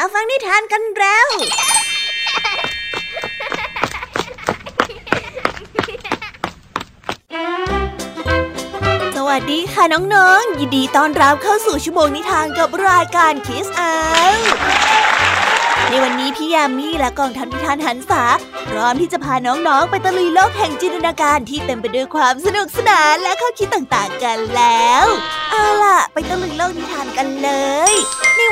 มาฟังนิทานกันแล้ว สวัสดีค่ะน้องๆ ยินดีต้อนรับเข้าสู่ชั่วโมงนิทานกับรายการคิสอาในวันนี้พี่ยามีและกองทัพนิทานหันษาพร้อมที่จะพาน้องๆ ไปตะลุยโลกแห่งจินตนาการที่เต็มไปด้วยความสนุกสนานและข้อคิดต่างๆกันแล้ว เอาล่ะ ไปตะลุยโลกนิทานกันเลย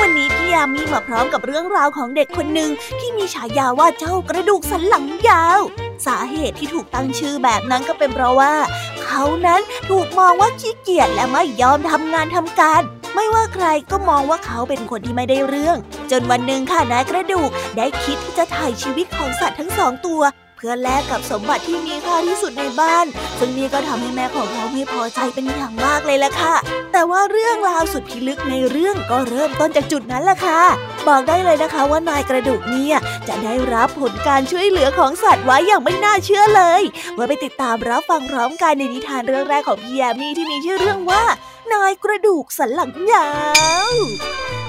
วันนี้พี่ยามีมาพร้อมกับเรื่องราวของเด็กคนหนึ่งที่มีฉายาว่าเจ้ากระดูกสันหลังยาว สาเหตุที่ถูกตั้งชื่อแบบนั้นก็เป็นเพราะว่า เขานั้นถูกมองว่าขี้เกียจและไม่ยอมทำงานทำการไม่ว่าใครก็มองว่าเขาเป็นคนที่ไม่ได้เรื่อง จนวันหนึ่งค่ะนายกระดูกได้คิดที่จะถ่ายชีวิตของสัตว์ทั้งสองตัว พื่อแลกกับสมบัติที่มีค่าที่สุดในบ้าน ซึ่งนี่ก็ทำให้แม่ของเขาไม่พอใจเป็นอย่างมากเลยล่ะค่ะ แต่ว่าเรื่องราวสุดพิลึกในเรื่องก็เริ่มต้นจากจุดนั้นล่ะค่ะ บอกได้เลยนะคะว่านายกระดูกเนี่ยจะได้รับผลการช่วยเหลือของสัตว์ไว้อย่างไม่น่าเชื่อเลยไว้ไปติดตามรับฟังพร้อมกันในนิทานเรื่องแรกของพี่แยมมี่ที่มีชื่อเรื่องว่านายกระดูกสันหลังยาว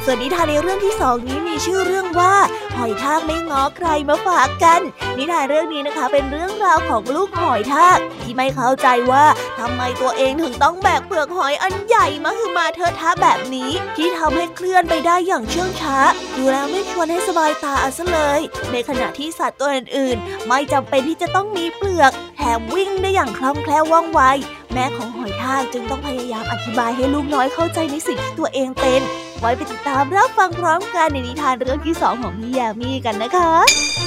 ส่วนนิทานในเรื่องที่สองนี้มีชื่อเรื่องว่า หอยทากไม่ง้อใครมาฝากกัน นิทานเรื่องนี้นะคะ เป็นเรื่องราวของลูกหอยทากที่ไม่เข้าใจว่าทำไมตัวเองถึงต้องแบกเปลือกหอยอันใหญ่มาคือมาเทอะทะแบบนี้ ที่ทำให้เคลื่อนไปได้อย่างเชื่องช้า ดูแล้วไม่ชวนให้สบายตาเอซะเลย ในขณะที่สัตว์ตัวอื่นๆ ไม่จำเป็นที่จะต้องมีเปลือก แถมวิ่งได้อย่างคล่องแคล่วว่องไวแม่ของหอยทากจึงต้องพยายามอธิบายให้ลูกน้อยเข้าใจในสิ่งที่ตัวเองเป็น ไว้ไปติดตามรับฟังพร้อมกันในนิทานเรื่องที่สองของพี่ยามีกันนะคะ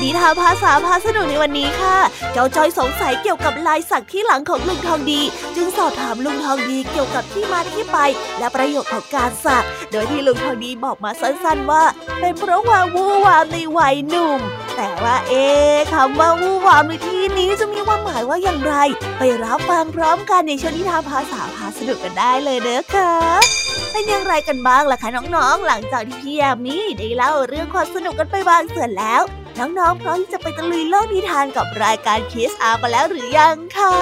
นิทานภาษาพาสนุกในวันนี้ค่ะ เจ้าจอยสงสัยเกี่ยวกับลายสักที่หลังของลุงทองดี จึงสอบถามลุงทองดีเกี่ยวกับที่มาที่ไป และประโยชน์ของการสัก โดยที่ลุงทองดีบอกมาสั้นๆว่า เป็นเพราะว่าวู่วามในวัยหนุ่ม แต่ว่าเอ๊ะคำว่าวู่วามในที่นี้จะมีความหมายว่าอย่างไร ไปรับฟังพร้อมกันในช่วงนิทานภาษาพาสนุกกันได้เลยเด้อค่ะ เป็นอย่างไรกันบ้างล่ะคะน้องๆ หลังจากที่พี่ยามีได้เล่าเรื่องความสนุกกันไปบางส่วนแล้ว น้องๆพร้อมที่จะไปตะลุยโลกนิทานกับรายการคิสอากันแล้วหรือยังคะ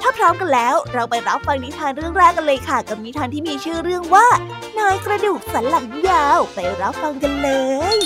ถ้าพร้อมกันแล้วเราไปรับฟังนิทานเรื่องแรกกันเลยค่ะ กับนิทานที่มีชื่อเรื่องว่านายกระดูกสันหลังยาวไปรับฟังกันเลย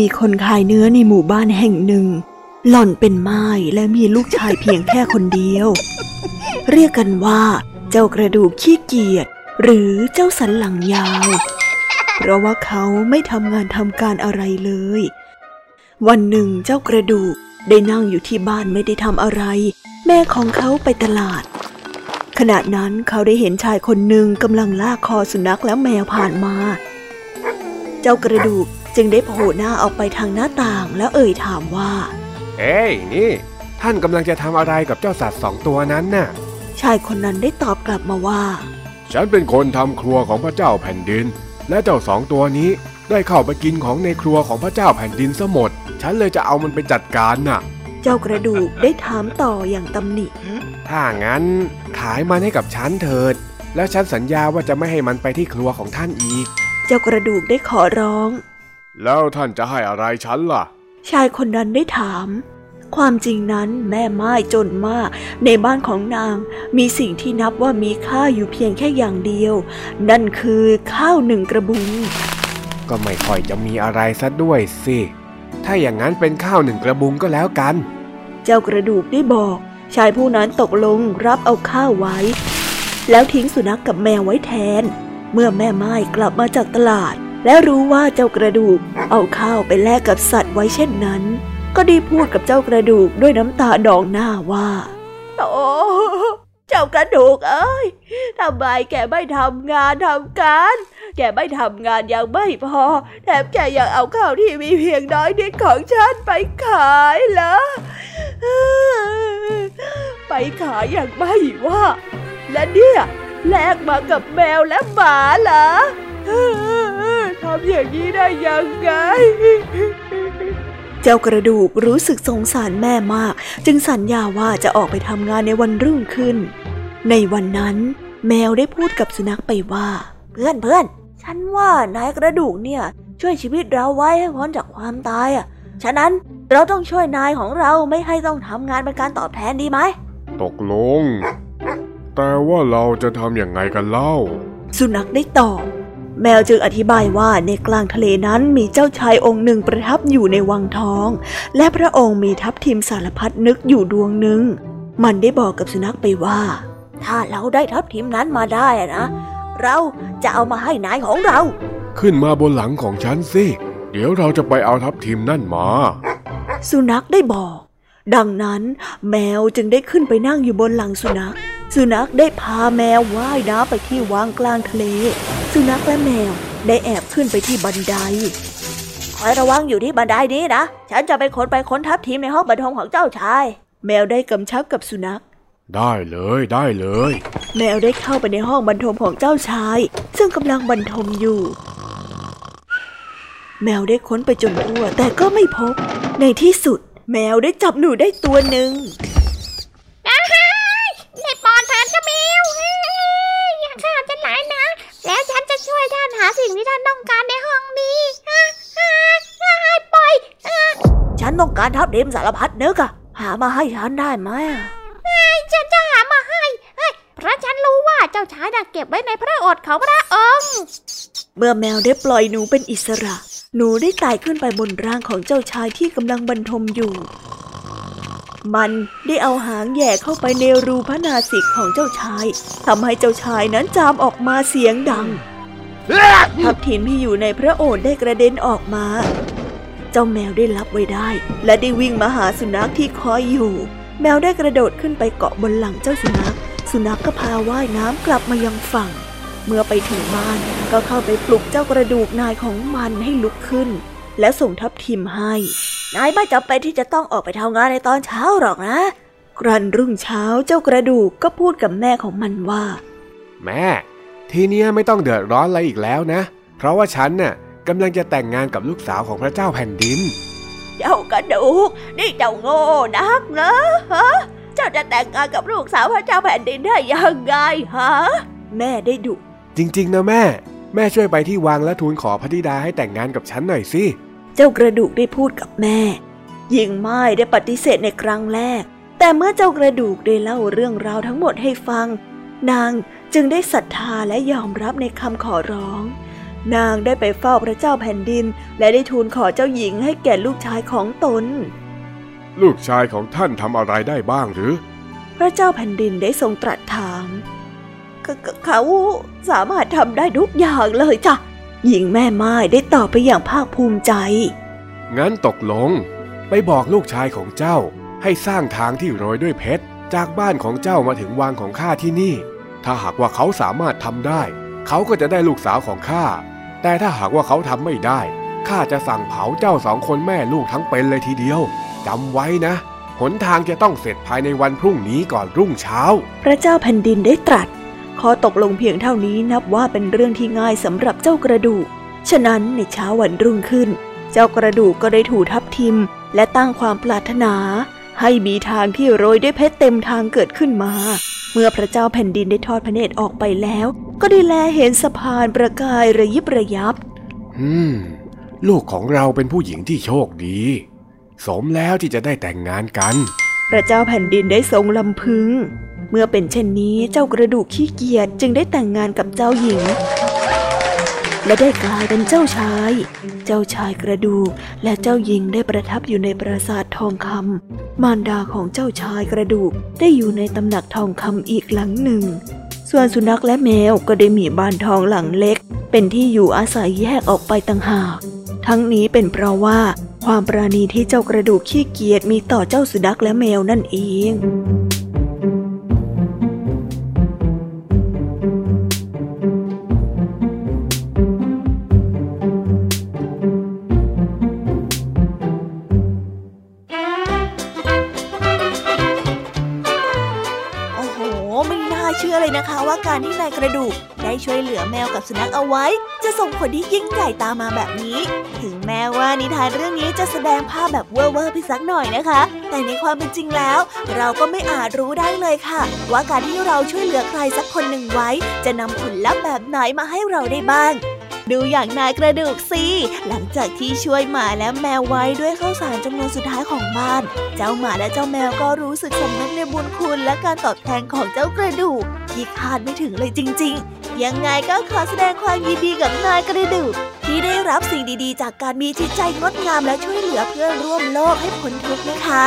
มีคนขายเนื้อในหมู่บ้านแห่งหนึ่ง หล่อนเป็นไม้และมีลูกชายเพียงแค่คนเดียว เรียกกันว่า เจ้ากระดูกขี้เกียจหรือเจ้าสันหลังยาว เพราะว่าเขาไม่ทำงานทำการอะไรเลย วันหนึ่งเจ้ากระดูกได้นั่งอยู่ที่บ้านไม่ได้ทำอะไร แม่ของเขาไปตลาด ขณะนั้นเขาได้เห็นชายคนหนึ่งกำลังลากคอสุนัขและแมวผ่านมา เจ้ากระดูก จึงได้โผล่หน้าออกไปทางหน้าต่างแล้วเอ่ยถามว่า เอ้ยนี่ ท่านกำลังจะทำอะไรกับเจ้าสัตว์สองตัวนั้นน่ะ ชายคนนั้นได้ตอบกลับมาว่า ฉันเป็นคนทำครัวของพระเจ้าแผ่นดิน และเจ้าสองตัวนี้ได้เข้าไปกินของในครัวของพระเจ้าแผ่นดินซะหมด ฉันเลยจะเอามันไปจัดการน่ะ เจ้ากระดูกได้ถามต่ออย่างตำหนิ ถ้างั้นขายมันให้กับฉันเถิด แล้วฉันสัญญาว่าจะไม่ให้มันไปที่ครัวของท่านอีก เจ้ากระดูกได้ขอร้อง แล้วท่านจะให้อะไรฉันล่ะ ชายคนนั้นได้ถาม ความจริงนั้นแม่ไม้จนมาก ในบ้านของนางมีสิ่งที่นับว่ามีค่าอยู่เพียงแค่อย่างเดียว นั่นคือข้าวหนึ่งกระบุง ก็ไม่ค่อยจะมีอะไรซะด้วยสิ ถ้าอย่างนั้นเป็นข้าวหนึ่งกระบุงก็แล้วกัน เจ้ากระดูกได้บอก ชายผู้นั้นตกลงรับเอาข้าวไว้ แล้วทิ้งสุนัขกกับแมวไว้แทน เมื่อแม่ไม้กลับมาจากตลาด และรู้ว่าเจ้ากระดูกเอาข้าวไปแลกกับสัตว์ไว้เช่นนั้น ก็ได้พูดกับเจ้ากระดูกด้วยน้ำตาดองหน้าว่าโอ้เจ้ากระดูกเอ้ยทำไมแกไม่ทำงานทำการ แกไม่ทำงานยังไม่พอ แถมแกยังเอาข้าวที่มีเพียงน้อยนิดของฉันไปขายเหรอไปขายอย่างไม่ว่า และเนี่ยแลกมากับแมวและหมาเหรอ ทำอย่างนี้ได้ยังไง เจ้ากระดูกรู้สึกสงสารแม่มาก จึงสัญญาว่าจะออกไปทำงานในวันรุ่งขึ้น ในวันนั้น แมวได้พูดกับสุนัขไปว่า เพื่อนเพื่อนฉันว่านายกระดูกเนี่ย ช่วยชีวิตเราไว้ให้พ้นจากความตายอะ ฉะนั้นเราต้องช่วยนายของเราไม่ให้ต้องทำงานเป็นการตอบแทนดีไหม ตกลง แต่ว่าเราจะทำอย่างไงกันเล่า สุนัขได้ตอบ แมวจึงอธิบายว่าในกลางทะเลนั้นมีเจ้าชายองค์หนึ่งประทับอยู่ในวังทอง และพระองค์มีทัพทีมสารพัดนึกอยู่ดวงหนึ่ง มันได้บอกกับสุนัขไปว่า ถ้าเราได้ทัพทีมนั้นมาได้นะเราจะเอามาให้นายของเรา ขึ้นมาบนหลังของฉันสิเดี๋ยวเราจะไปเอาทัพทีมนั่นมา สุนัขได้บอก ดังนั้นแมวจึงได้ขึ้นไปนั่งอยู่บนหลังสุนัข สุนัขได้พาแมวว่ายน้ำไปที่วางกลางทะเล สุนัขและแมวได้แอบขึ้นไปที่บันได คอยระวังอยู่ที่บันไดนี้นะ ฉันจะเป็นคนไปค้นทับทีมในห้องบรรทมของเจ้าชาย แมวได้กำชับกับสุนัข ได้เลยได้เลย แมวได้เข้าไปในห้องบรรทมของเจ้าชาย ซึ่งกำลังบรรทมอยู่ แมวได้ค้นไปจนทั่ว แต่ก็ไม่พบ ในที่สุด แมวได้จับหนูได้ตัวหนึ่ง ต้องการทับเดมสารพัดเนื้อะหามาให้ฉันได้ไหมฉันจะหามาให้เพราะฉันรู้ว่าเจ้าชายน่ะเก็บไว้ในพระโอษฐ์ของพระองค์ เมื่อแมวได้ปล่อยหนูเป็นอิสระ หนูได้ไต่ขึ้นไปบนร่างของเจ้าชายที่กำลังบรรทมอยู่ มันได้เอาหางแย่เข้าไปในรูพระนาสิกของเจ้าชายทำให้เจ้าชายนั้นจามออกมาเสียงดังทับทิมที่อยู่ในพระโอษฐ์ได้กระเด็นออกมา เจ้าแมวได้รับไว้ได้ และได้วิ่งมาหาสุนัขที่คอยอยู่ แมวได้กระโดดขึ้นไปเกาะบนหลังเจ้าสุนัข สุนัขก็พาว่ายน้ำกลับมายังฝั่ง เมื่อไปถึงบ้านก็เข้าไปปลุกเจ้ากระดูกนายของมันให้ลุกขึ้น และส่งทับทิมให้ นายไม่จำเป็นที่จะต้องออกไปทำงานในตอนเช้าหรอกนะ กรันรุ่งเช้าเจ้ากระดูกก็พูดกับแม่ของมันว่า แม่ ทีเนี้ยไม่ต้องเดือดร้อนอะไรอีกแล้วนะ เพราะว่าฉันน่ะ กำลังจะแต่งงานกับลูกสาวของพระเจ้าแผ่นดิน เจ้ากระดูก นี่เจ้าโง่นักนะฮะ เจ้าจะแต่งงานกับลูกสาวพระเจ้าแผ่นดินได้ยังไงฮะ แม่ได้ดุจริงๆนะแม่ แม่ช่วยไปที่วังและทูลขอพระธิดาให้แต่งงานกับฉันหน่อยสิ เจ้ากระดูกได้พูดกับแม่ หญิงไม้ได้ปฏิเสธในครั้งแรก แต่เมื่อเจ้ากระดูกได้เล่าเรื่องราวทั้งหมดให้ฟัง นางจึงได้ศรัทธาและยอมรับในคำขอร้อง นางได้ไปเฝ้าพระเจ้าแผ่นดิน และได้ทูลขอเจ้าหญิงให้แก่ลูกชายของตน ลูกชายของท่านทำอะไรได้บ้างหรือ พระเจ้าแผ่นดินได้ทรงตรัสถาม เขาสามารถทำได้ทุกอย่างเลยจ้ะ หญิงแม่ไม้ได้ตอบไปอย่างภาคภูมิใจ งั้นตกลง ไปบอกลูกชายของเจ้า ให้สร้างทางที่โรยด้วยเพชรจากบ้านของเจ้ามาถึงวังของข้าที่นี่ ถ้าหากว่าเขาสามารถทำได้ เขาก็จะได้ลูกสาวของข้า แต่ถ้าหากว่าเขาทำไม่ได้ ข้าจะสั่งเผาเจ้าสองคนแม่ลูกทั้งเป็นเลยทีเดียวจำไว้นะ หนทางจะต้องเสร็จภายในวันพรุ่งนี้ก่อนรุ่งเช้า พระเจ้าแผ่นดินได้ตรัส ข้อตกลงเพียงเท่านี้นับว่าเป็นเรื่องที่ง่ายสำหรับเจ้ากระดูก ฉะนั้นในเช้าวันรุ่งขึ้น เจ้ากระดูกก็ได้ถูทับทิม และตั้งความปรารถนา ให้มีทางที่โรยด้วยเพชรเต็มทางเกิดขึ้นมา เมื่อพระเจ้าแผ่นดินได้ทอดพระเนตรออกไปแล้ว ก็ได้แลเห็นสะพานประกายระยิบระยับ อืม ลูกของเราเป็นผู้หญิงที่โชคดี สมแล้วที่จะได้แต่งงานกัน พระเจ้าแผ่นดินได้ทรงลำพึง เมื่อเป็นเช่นนี้เจ้ากระดูกขี้เกียจจึงได้แต่งงานกับเจ้าหญิง และได้กลายเป็นเจ้าชาย เจ้าชายกระดูกและเจ้าหญิงได้ประทับอยู่ในปราสาททองคำมารดาของเจ้าชายกระดูกได้อยู่ในตำหนักทองคำอีกหลังหนึ่ง ส่วนสุนัขและแมวก็ได้มีบ้านทองหลังเล็ก เป็นที่อยู่อาศัยแยกออกไปต่างหาก ทั้งนี้เป็นเพราะว่า ความปราณีที่เจ้ากระดูกขี้เกียจมีต่อเจ้าสุนัขและแมวนั่นเอง ว่าการที่นายกระดูกได้ช่วยเหลือแมวกับสุนัขเอาไว้ จะส่งผลที่ยิ่งใหญ่ตามมาแบบนี้ ถึงแม้ว่านิทานเรื่องนี้จะแสดงภาพแบบเวอร์เวอร์ไปสักหน่อยนะคะ แต่ในความเป็นจริงแล้ว เราก็ไม่อาจรู้ได้เลยค่ะ ว่าการที่เราช่วยเหลือใครสักคนหนึ่งไว้ จะนำผลลัพธ์แบบไหนมาให้เราได้บ้าง ดูอย่างนายกระดูกสิหลังจากที่ช่วยหมาและแมวไว้ด้วยข้าวสารจำนวนสุดท้ายของบ้าน เจ้าหมาและเจ้าแมวก็รู้สึกสำนึกในบุญคุณและการตอบแทนของเจ้ากระดูกที่คาดไม่ถึงเลยจริง ๆ ยังไงก็ขอแสดงความยินดีกับนายกระดูกที่ได้รับสิ่งดีๆ จากการมีจิตใจงดงามและช่วยเหลือเพื่อนร่วมโลกให้พ้นทุกข์นะคะ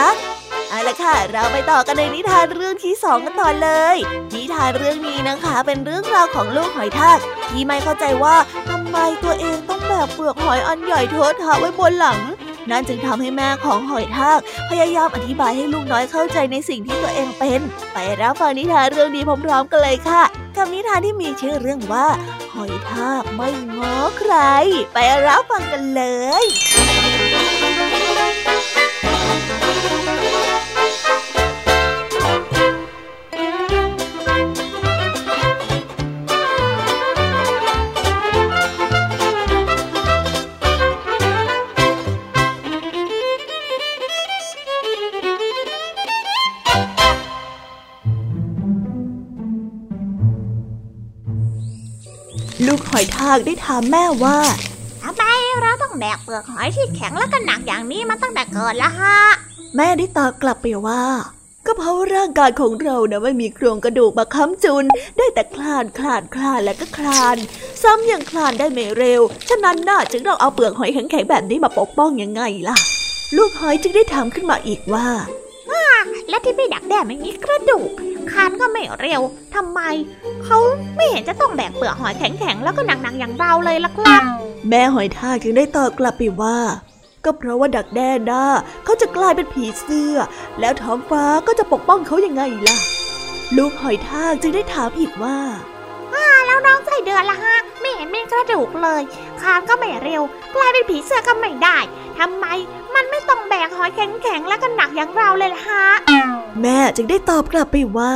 เอาละค่ะ เราไปต่อกันในนิทานเรื่องที่สองกันต่อเลย นิทานเรื่องนี้นะคะ เป็นเรื่องราวของลูกหอยทากที่ไม่เข้าใจว่าทำไมตัวเองต้องแบกเปลือกหอยอันใหญ่เทอะทะไว้บนหลัง นั่นจึงทำให้แม่ของหอยทาก พยายามอธิบายให้ลูกน้อยเข้าใจในสิ่งที่ตัวเองเป็น ไปรับฟังนิทานเรื่องนี้พร้อมๆกันเลยค่ะ กับนิทานที่มีชื่อเรื่องว่า หอยทากไม่ง้อใคร ไปรับฟังกันเลย ลูกหอยทากได้ถามแม่ว่าทำไมเราต้องแบกเปลือกหอยที่แข็งและก็หนักอย่างนี้มาตั้งแต่เกิดละฮะ แม่ได้ตอบกลับไปว่า ก็เพราะร่างกายของเรานะไม่มีโครงกระดูกมาค้ำจุน ได้แต่คลานคลานคลานและก็คลาน ซ้ำยังคลานได้ไม่เร็ว ฉะนั้นน่าจึงต้องเอาเปลือกหอยแข็งๆแบบนี้มาปกป้องยังไงล่ะ ลูกหอยจึงได้ถามขึ้นมาอีกว่าและที่พี่ดักแด้ไม่มีกระดูก คานก็ไม่เร็วทำไม เขาไม่เห็นจะต้องแบกเปลือกหอยแข็งๆ แล้วก็หนักๆ อย่างเราเลยล่ะครับ แม่หอยทากจึงได้ตอบกลับไปว่า ก็เพราะว่าดักแด้ด้าเขาจะกลายเป็นผีเสื้อ แล้วท้องฟ้าก็จะปกป้องเขายังไงล่ะ ลูกหอยทากจึงได้ถามอีกว่า อ้าแล้วน้องใส่เดือนละฮะไม่เห็นมีกระดูกเลยคานก็ไม่เร็วกลายเป็นผีเสื้อก็ไม่ได้ทำไมมันไม่ต้องแบกหอยแข็งๆแล้วก็หนักอย่างเราเลยล่ะฮะแม่จึงได้ตอบกลับไปว่า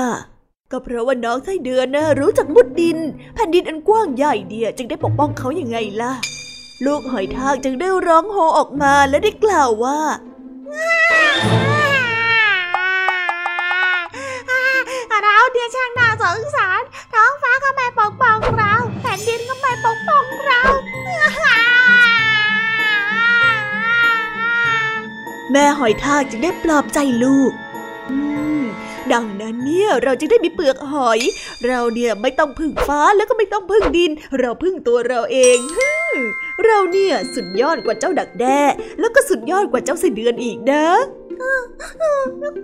ก็เพราะว่าน้องไส้เดือนนะรู้จักมุดดิน แผ่นดินอันกว้างใหญ่เดียจึงได้ปกป้องเขาอย่างไงล่ะ ลูกหอยทากจึงได้ร้องโฮออกมาและได้กล่าวว่าเราเดียช่างน่าสงสารท้องฟ้า ก็ไม่ปกป้องเรา แผ่นดินก็ไม่ปกป้องเราแม่หอยทากจึงได้ปลอบใจลูก ดังนั้นเนี่ยเราจะได้มีเปลือกหอย เราเนี่ยไม่ต้องพึ่งฟ้าแล้วก็ไม่ต้องพึ่งดิน เราพึ่งตัวเราเองเราเนี่ยสุดยอดกว่าเจ้าดักแด้ แล้วก็สุดยอดกว่าเจ้าเสเดือนอีกนะ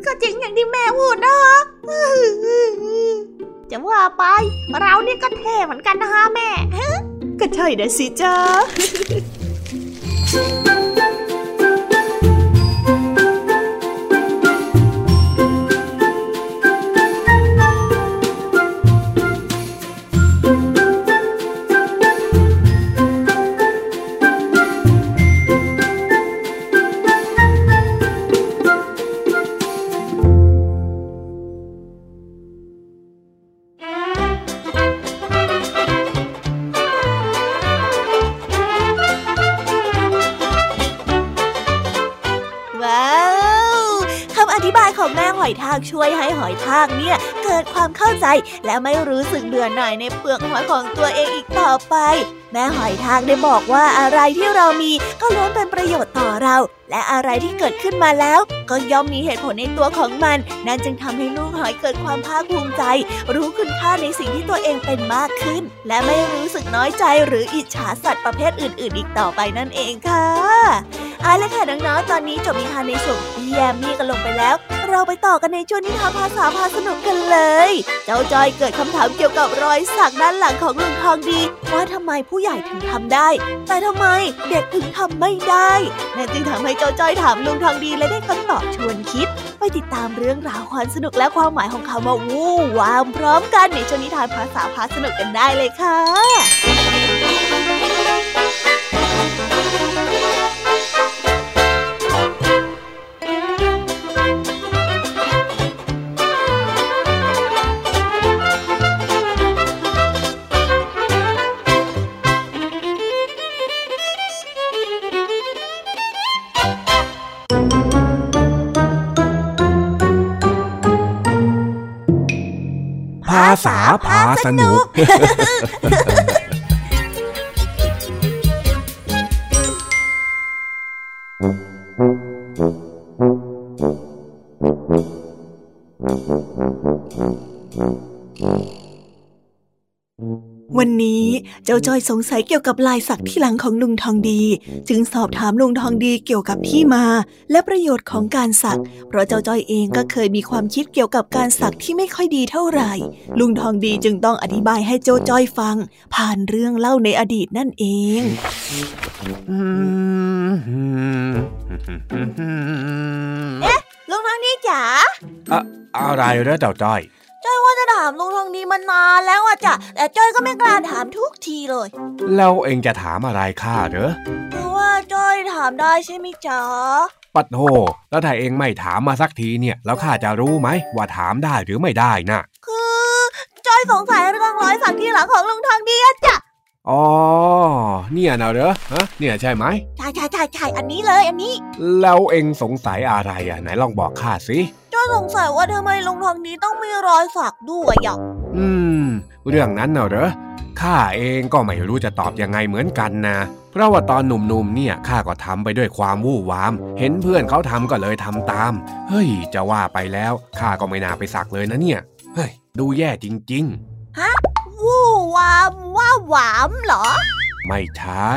ก็จริงอย่างที่แม่พูดนะ จะว่าไปเรานี่ก็เท่เหมือนกันนะฮะแม่ก็ใช่นะสิจ้า ใจ และไม่รู้สึกเบื่อหน่ายในเปลือกหอยของตัวเองอีกต่อไป แม่หอยทากได้บอกว่าอะไรที่เรามีก็ล้วนเป็นประโยชน์ต่อเรา และอะไรที่เกิดขึ้นมาแล้ว ก็ย่อมมีเหตุผลในตัวของมัน นั่นจึงทำให้ลูกหอยเกิดความภาคภูมิใจ รู้คุณค่าในสิ่งที่ตัวเองเป็นมากขึ้น และไม่รู้สึกน้อยใจหรืออิจฉาสัตว์ประเภทอื่น ๆ อีกต่อไปนั่นเองค่ะเอาละค่ะน้องๆตอนนี้จบนิทานในส่วนพี่แยมมี่กันลงไปแล้ว เราไปต่อกันในช่วงนิทานภาษาพาสนุกกันเลย เจ้าจอยเกิดคำถามเกี่ยวกับรอยสักด้านหลังของลุงทองดีว่าทำไมผู้ใหญ่ถึงทำได้ แต่ทำไมเด็กถึงทำไม่ได้นั่นจึงทำให้เจ้าจอยถามลุงทองดีและได้คำตอบชวนคิด ไปติดตามเรื่องราวความสนุกและความหมายของคำว่าวู้วามพร้อมกันในช่วงนิทานภาษาพาสนุกกันได้เลยค่ะ ภาษาพาสนุก จ้าจ้อยสงสัยเกี่ยวกับลายสักที่หลังของลุงทองดี จึงสอบถามลุงทองดีเกี่ยวกับที่มา และประโยชน์ของการสัก เพราะเจ้าจ้อยเองก็เคยมีความคิดเกี่ยวกับการสักที่ไม่ค่อยดีเท่าไหร่ ลุงทองดีจึงต้องอธิบายให้เจ้าจ้อยฟัง ผ่านเรื่องเล่าในอดีตนั่นเองเอ๊ะลุงทองดีจ๋าอะอะไรเรื่องเจ้าจ้อย จ้อยว่าจะถามลุงทองดีมานานแล้วอะจ้ะแต่จ้อยก็ไม่กล้าถามทุกทีเลย แล้วเองจะถามอะไรข้าเหรอเพราะว่าจ้อยถามได้ใช่ไหมจ๊ะปัดโหแล้วถ้าเองไม่ถามมาสักทีเนี่ย แล้วข้าจะรู้ไหมว่าถามได้หรือไม่ได้นะคือจ้อยสงสัยเรื่องรอยสักที่หลังของลุงทองดีอะจ้ะอ๋อ เนี่ยนะเหรอฮะเนี่ยใช่ไหมใช่ใช่ใช่ใช่อันนี้เลยอันนี้ แล้วเองสงสัยอะไรอะไหนลองบอกข้าสิจ้า สงสัยว่าทำไมลุงทองนี้ต้องมีรอยสักด้วยอะอืม เรื่องนั้นเนอะเหรอข้าเองก็ไม่รู้จะตอบยังไงเหมือนกันนะ เพราะว่าตอนหนุ่มๆเนี่ยข้าก็ทำไปด้วยความวู่วาม เห็นเพื่อนเขาทำก็เลยทำตาม เฮ้ย จะว่าไปแล้วข้าก็ไม่น่าไปสักเลยนะเนี่ย เฮ้ย ดูแย่จริง ๆ ฮะ วู่วามว่าหวามเหรอ ไม่ใช่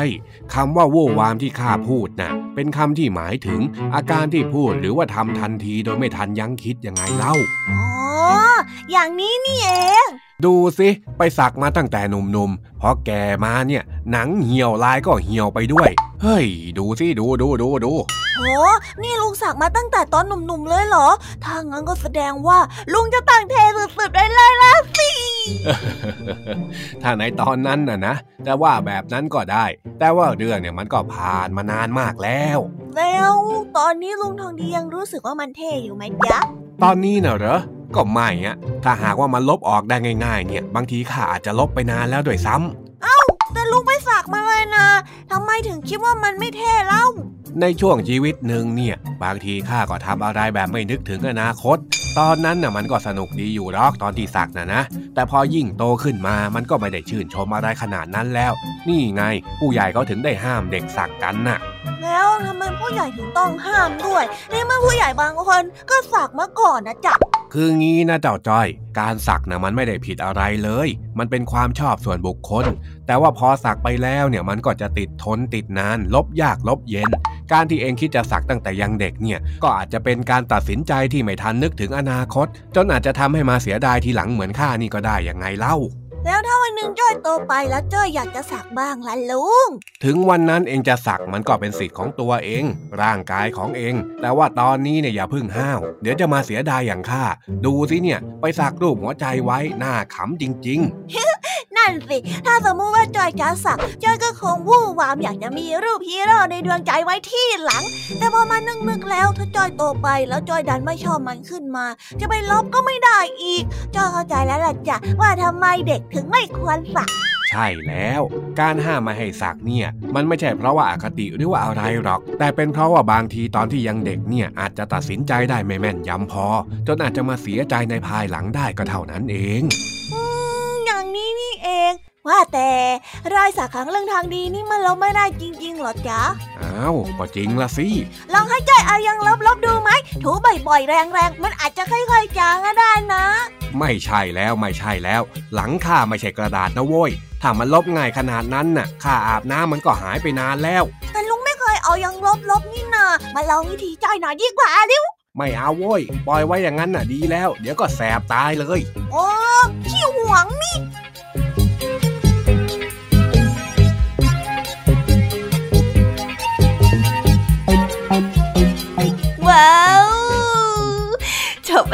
คำว่าโว้วามที่ข้าพูดนะ่ะ เป็นคำที่หมายถึงอาการที่พูดหรือว่าทำทันทีโดยไม่ทันยั้งคิดยังไงเล่าอ๋อ อย่างนี้นี่เอง ดูสิไปสักมาตั้งแต่หนุ่มๆพอแก่มาเนี่ย หนังเหี่ยวลายก็เหี่ยวไปด้วย เฮ้ย ดูสิดูดูดูดูโหนี่ลุงสักมาตั้งแต่ตอนหนุ่มๆเลยเหรอ ถ้างั้นก็แสดงว่า ลุงจะตั้งเทสุดๆได้เลยละสิถ้าในตอนนั้นน่ะนะ แต่ว่าแบบนั้นก็ได้ แต่ว่าเรื่องเนี่ยมันก็ผ่านมานานมากแล้ว แล้ว ตอนนี้ลุงทองดียังรู้สึกว่ามันเท่อยู่ไหมจ๊ะตอนนี้เนอะเหรอ ก็ไม่อะถ้าหากว่ามันลบออกได้ง่ายๆ เนี่ย บางทีข้าอาจจะลบไปนานแล้วด้วยซ้ำเอ้า แต่ลุงไปสักมาเลยนะทำไมถึงคิดว่ามันไม่เท่เล่า ในช่วงชีวิตหนึ่งเนี่ย บางทีข้าก็ทำอะไรแบบไม่นึกถึงอนาคต ตอนนั้นน่ะมันก็สนุกดีอยู่หรอกตอนที่สักนะนะ แต่พอยิ่งโตขึ้นมามันก็ไม่ได้ชื่นชมอะไรขนาดนั้นแล้ว นี่ไง ผู้ใหญ่เขาถึงได้ห้ามเด็กสักกันน่ะแล้วทำไมผู้ใหญ่ถึงต้องห้ามด้วยในเมื่อผู้ใหญ่บางคนก็สักมาก่อนนะจ๊ะ คืองี้นะเจ้าจ้อย การสักนะมันไม่ได้ผิดอะไรเลย มันเป็นความชอบส่วนบุคคล แต่ว่าพอสักไปแล้วเนี่ยมันก็จะติดทนติดนาน ลบยากลบเย็น การที่เองคิดจะสักตั้งแต่ยังเด็กเนี่ย ก็อาจจะเป็นการตัดสินใจที่ไม่ทันนึกถึงอนาคต จนอาจจะทำให้มาเสียดายทีหลังเหมือนข้านี่ก็ได้ยังไงเล่า แล้วถ้าวันหนึ่งจ้อยโตไปแล้วจ้อยอยากจะสักบ้างล่ะลุง ถึงวันนั้นเองจะสักมันก็เป็นสิทธิ์ของตัวเอง ร่างกายของเอง แต่ว่าตอนนี้เนี่ยอย่าพึ่งห้าว เดี๋ยวจะมาเสียดายอย่างข้า ดูสิเนี่ย ไปสักรูปหัวใจไว้หน้าขำจริง ๆ นั่นสิ ถ้าสมมติว่าจอยจะสักจอยก็คงวู่วามอยากจะมีรูปฮีโร่ในดวงใจไว้ที่หลัง แต่พอมานึกๆแล้วถ้าจอยโตไปแล้วจอยดันไม่ชอบมันขึ้นมา จะไปลบก็ไม่ได้อีกจอยเข้าใจแล้วล่ะจ้ะว่าทำไมเด็กถึงไม่ควรสัก ใช่แล้ว การห้ามไม่ให้สักเนี่ย มันไม่ใช่เพราะว่าอาคติหรือว่าอะไรหรอก แต่เป็นเพราะว่าบางทีตอนที่ยังเด็กเนี่ยอาจจะตัดสินใจได้ไม่แม่นยำพอ จนอาจจะมาเสียใจในภายหลังได้ก็เท่านั้นเองอืมอย่างนี้นี่เอง ว่าแต่รอยสักขังเรื่องทางดีนี่มันลบไม่ได้จริงๆหรอจ๊ะ อ้าวก็จริงละสิ ลองให้ใจเอายังลบลบดูไหม ถูบ่อยๆ แรงๆ มันอาจจะค่อยๆจางก็ได้นะ ไม่ใช่แล้วไม่ใช่แล้ว หลังข้าไม่ใช่กระดาษนะโว้ย ถ้ามันลบง่ายขนาดนั้นน่ะข้าอาบน้ำมันก็หายไปนานแล้ว แต่ลุงไม่เคยเอายังลบลบนี่นามาลองวิธีจ่อยหน่อยดีกว่าดิวไม่เอาโว้ยปล่อยไว้อย่างนั้นน่ะดีแล้ว เดี๋ยวก็แสบตายเลย โอ้ขี้หวงนี่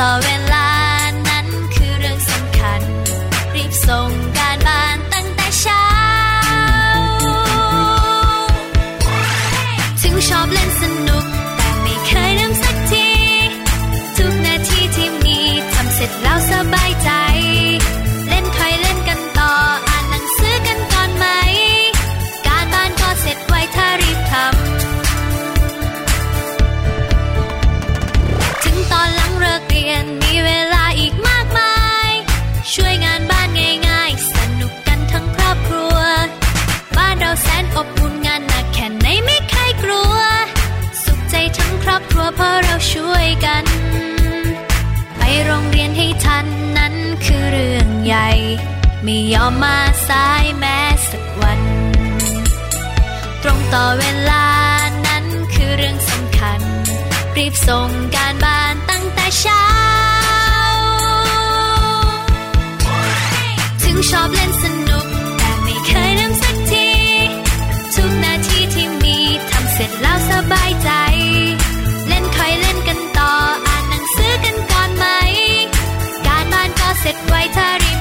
star ต่อเวลานั้นคือเรื่องสำคัญ รีบส่งการบ้านตั้งแต่เช้า ถึงชอบเล่นสนุก แต่ไม่เคยลืมสักที ทุกนาทีที่มีทำเสร็จแล้วสบายใจ เล่นคอเล่นกันต่อ อ่านหนังสือกันก่อนไหม การบ้านก็เสร็จไวถ้ารีบ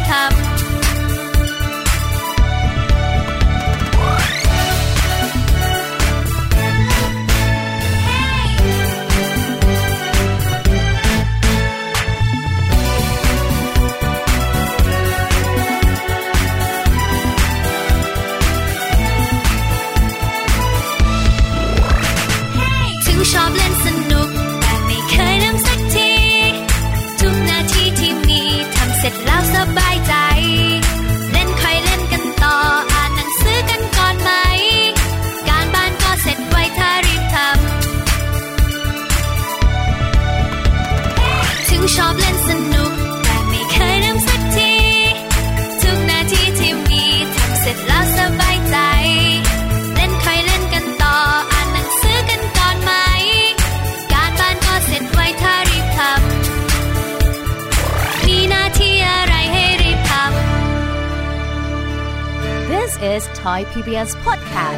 Serbia's podcast.